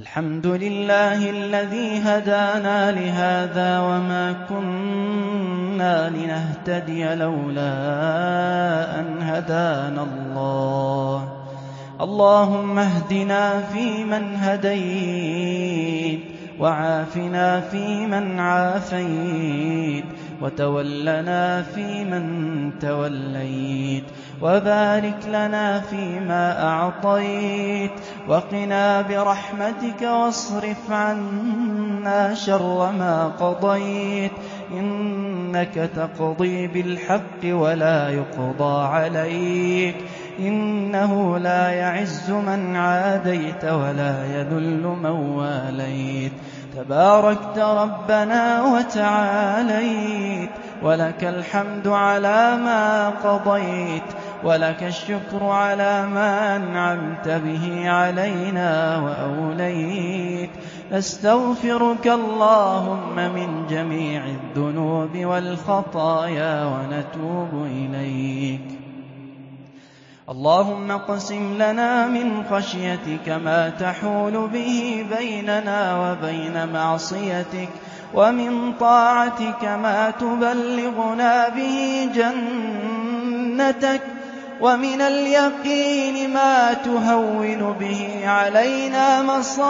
الحمد لله الذي هدانا لهذا وما كنا لنهتدي لولا أن هدانا الله. اللهم اهدنا فيمن هديت وعافنا فيمن عافيت وتولنا فيمن توليت وبارك لنا فيما أعطيت. وقنا برحمتك واصرف عنا شر ما قضيت. إنك تقضي بالحق ولا يقضى عليك. إنه لا يعز من عاديت ولا يذل من واليت. تباركت ربنا وتعاليت. ولك الحمد على ما قضيت. ولك الشكر على ما أنعمت به علينا وأوليت أستغفرك اللهم من جميع الذنوب والخطايا ونتوب إليك. اللهم اقسم لنا من خشيتك ما تحول به بيننا وبين معصيتك ومن طاعتك ما تبلغنا به جنتك. ومن اليقين ما تهون به علينا مصائب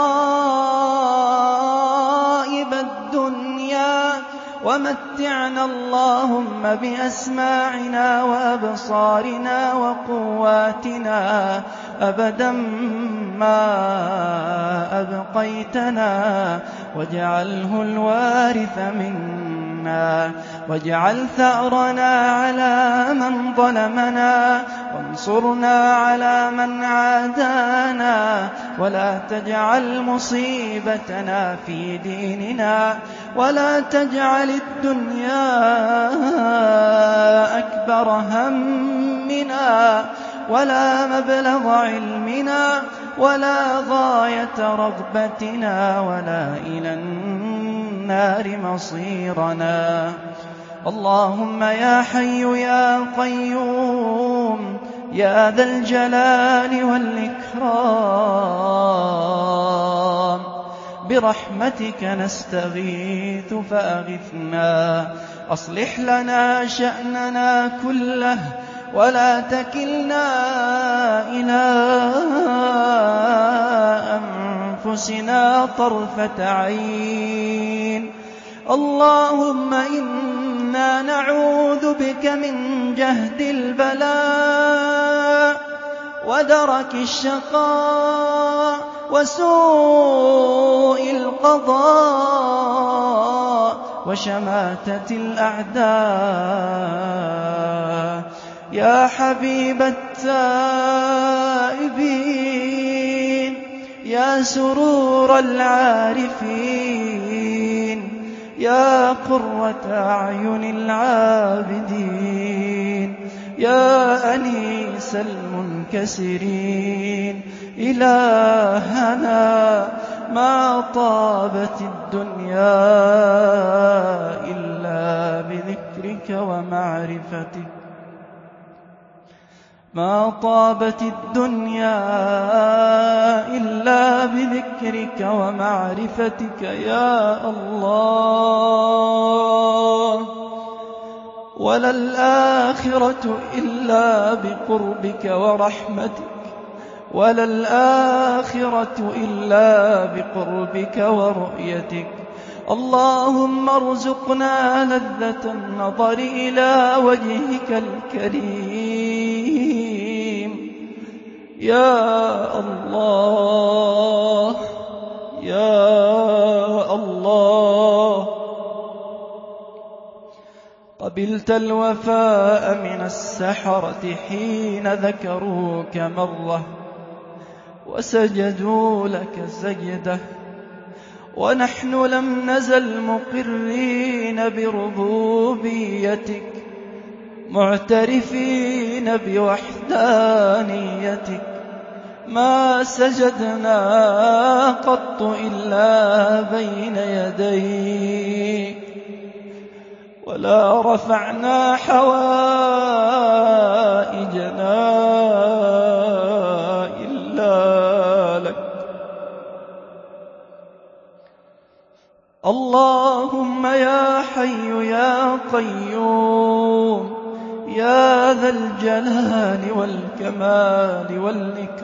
الدنيا ومتعنا اللهم بأسماعنا وأبصارنا وقواتنا أبدا ما أبقيتنا واجعله الوارث منا واجعل ثأرنا على من ظلمنا وانصرنا على من عادانا ولا تجعل مصيبتنا في ديننا ولا تجعل الدنيا أكبر همنا ولا مبلغ علمنا ولا غاية رغبتنا ولا إلى النار مصيرنا. اللهم يا حي يا قيوم يا ذا الجلال والإكرام. برحمتك نستغيث فأغثنا. أصلح لنا شأننا كله ولا تكلنا إلى أنفسنا طرفة عين. اللهم إنا نعوذ بك من جهد البلاء ودرك الشقاء وسوء القضاء وشماتة الأعداء يا حبيب التائبين يا سرور العارفين يا قرة أعين العابدين يا أنيس المنكسرين إلهنا ما طابت الدنيا إلا بذكرك ومعرفتك. ما طابت الدنيا إلا بذكرك ومعرفتك يا الله. ولا الآخرة إلا بقربك ورحمتك. ولا الآخرة إلا بقربك ورؤيتك. اللهم ارزقنا لذة النظر إلى وجهك الكريم. يا الله يا الله. قبلت الوفاء من السحرة حين ذكروك مرة وسجدوا لك سجدة. ونحن لم نزل مقرين بربوبيتك معترفين بوحدانيتك. ما سجدنا قط إلا بين يديك ولا رفعنا حوائجنا إلا لك. اللهم يا حي يا قيوم يا ذا الجلال والكمال والإكرام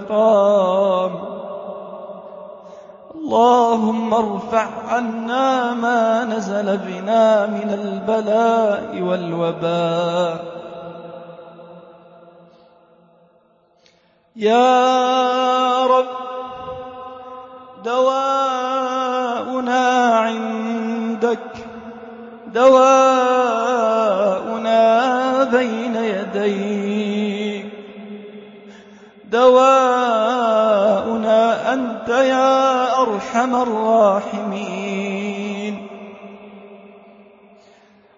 اللهم ارفع عنا ما نزل بنا من البلاء والوباء. يا رب دواؤنا عندك دواؤنا بين يديك. دواؤنا أنت يا أرحم الراحمين.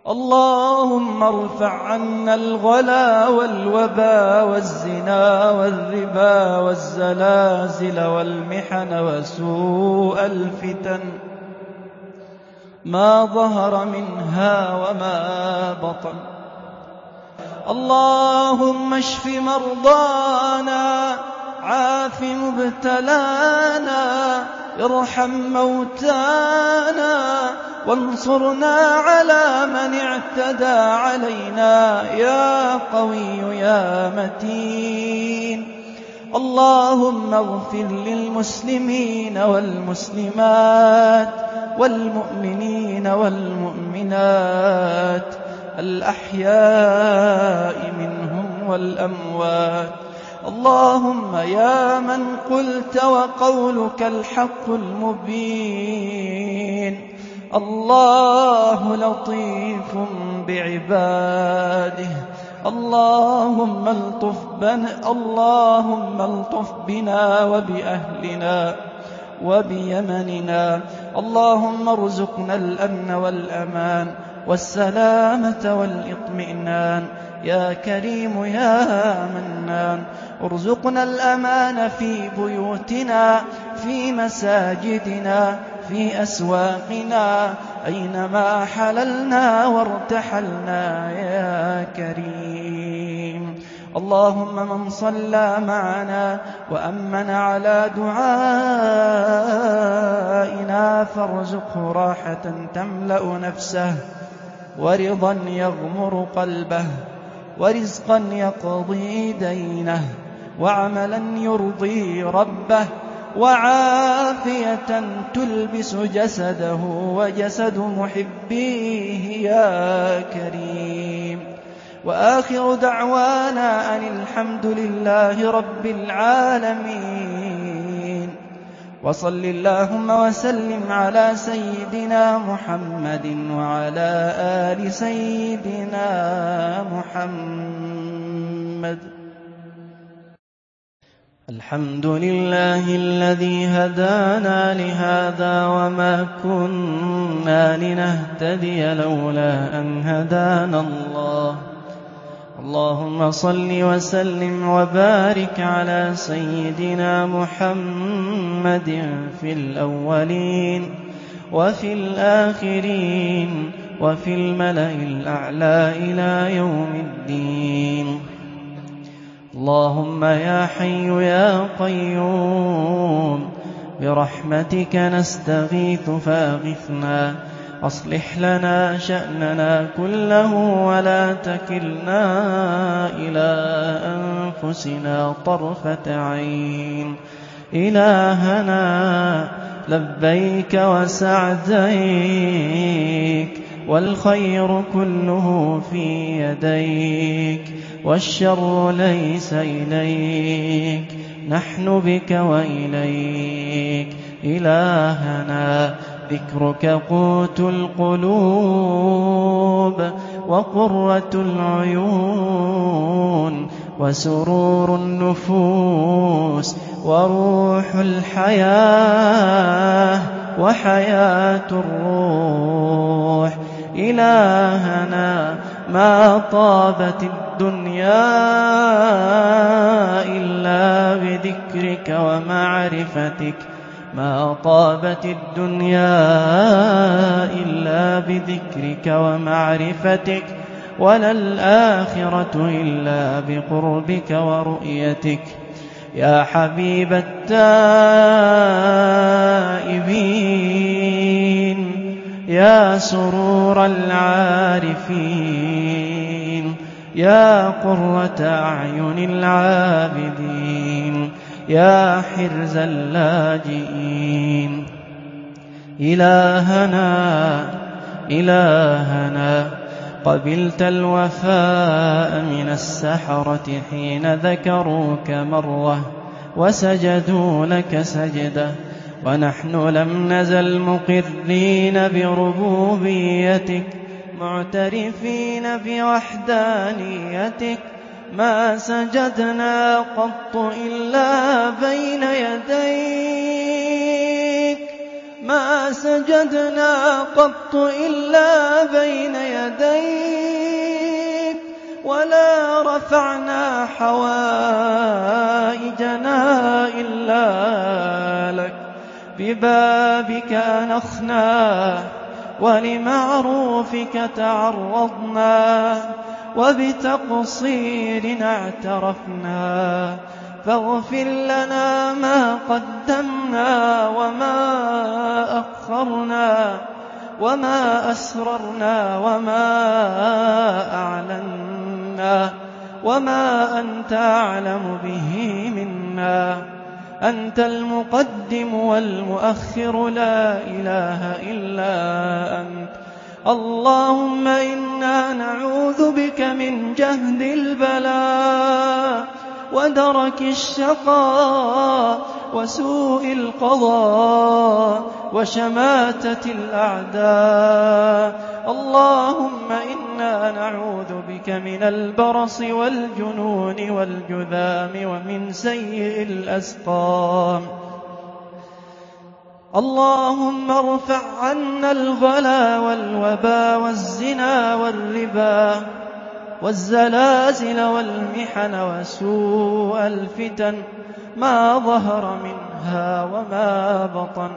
اللهم ارفع عنا الغلا والوبا والزنا والربا والزلازل والمحن وسوء الفتن. ما ظهر منها وما بطن. اللهم اشف مرضانا عاف مبتلانا ارحم موتانا وانصرنا على من اعتدى علينا يا قوي يا متين. اللهم اغفر للمسلمين والمسلمات والمؤمنين والمؤمنات. الأحياء منهم والأموات. اللهم يا من قلت وقولك الحق المبين. الله لطيف بعباده. اللهم الطف بنا اللهم الطف بنا وبأهلنا وبيمننا. اللهم ارزقنا الأمن والأمان. والسلامة والإطمئنان. يا كريم يا منان ارزقنا الأمان في بيوتنا في مساجدنا في أسواقنا. أينما حللنا وارتحلنا يا كريم. اللهم من صلى معنا وأمن على دعائنا فارزقه راحة تملأ نفسه. ورضا يغمر قلبه ورزقا يقضي دينه وعملا يرضي ربه وعافية تلبس جسده وجسد محبيه يا كريم. وآخر دعوانا أن الحمد لله رب العالمين. وصل اللهم وسلم على سيدنا محمد وعلى آل سيدنا محمد. الحمد لله الذي هدانا لهذا وما كنا لنهتدي لولا أن هدانا الله. اللهم صل وسلم وبارك على سيدنا محمد في الأولين وفي الآخرين وفي الملأ الأعلى إلى يوم الدين. اللهم يا حي يا قيوم برحمتك نستغيث فاغثنا أصلح لنا شأننا كله ولا تكلنا إلى أنفسنا طرفة عين. إلهنا لبيك وسعديك والخير كله في يديك والشر ليس إليك نحن بك وإليك. إلهنا ذكرك قوت القلوب وقرة العيون وسرور النفوس وروح الحياة وحياة الروح. إلهنا ما طابت الدنيا إلا بذكرك ومعرفتك. ما طابت الدنيا إلا بذكرك ومعرفتك ولا الآخرة إلا بقربك ورؤيتك. يا حبيب التائبين يا سرور العارفين يا قرة أعين العابدين. يا حرز اللاجئين. إلهنا إلهنا قبلت الوفاء من السحرة حين ذكروك مرة وسجدوا لك سجدة. ونحن لم نزل مقرين بربوبيتك معترفين بوحدانيتك. ما سجدنا قط إلا بين يديك. ما سجدنا قط إلا بين يديك. ولا رفعنا حوائجنا إلا لك. ببابك أنخنا ولمعروفك تعرضنا. وبتقصيرنا اعترفنا فاغفر لنا ما قدمنا وما أخرنا وما أسررنا وما أعلنا وما أنت أعلم به منا أنت المقدم والمؤخر لا إله إلا أنت اللهم إنا نعوذ بك من جهد البلاء ودرك الشقاء وسوء القضاء وشماتة الأعداء اللهم إنا نعوذ بك من البرص والجنون والجذام ومن سيء الأسقام اللهم ارفع عنا الغلا والوبا والزنا والربا والزلازل والمحن وسوء الفتن ما ظهر منها وما بطن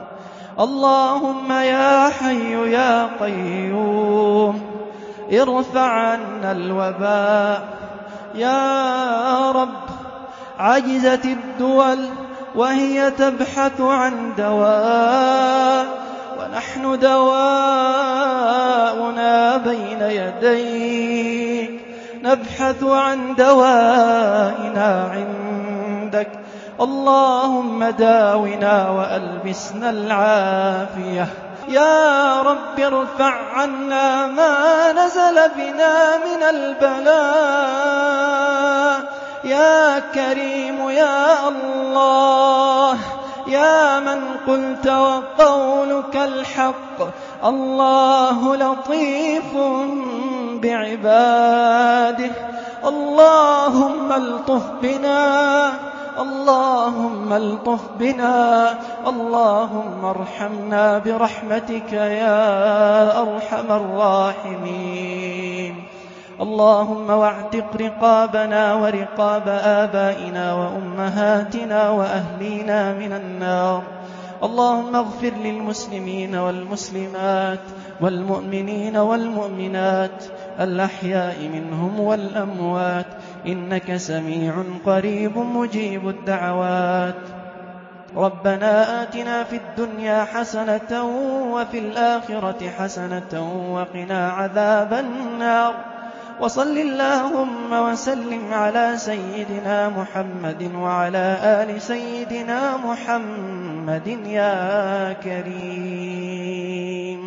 اللهم يا حي يا قيوم ارفع عنا الوباء يا رب عجزت الدول وهي تبحث عن دواء ونحن دواؤنا بين يديك. نبحث عن دوائنا عندك. اللهم داونا وألبسنا العافية. يا رب ارفع عنا ما نزل بنا من البلاء. يا كريم يا الله يا من قلت وقولك الحق الله لطيف بعباده. اللهم ألطف بنا اللهم ألطف بنا اللهم ارحمنا برحمتك يا أرحم الراحمين. اللهم واعتق رقابنا ورقاب آبائنا وأمهاتنا وأهلينا من النار. اللهم اغفر للمسلمين والمسلمات والمؤمنين والمؤمنات الأحياء منهم والأموات. إنك سميع قريب مجيب الدعوات. ربنا آتنا في الدنيا حسنة وفي الآخرة حسنة وقنا عذاب النار. وصل اللهم وسلم على سيدنا محمد وعلى آل سيدنا محمد يا كريم.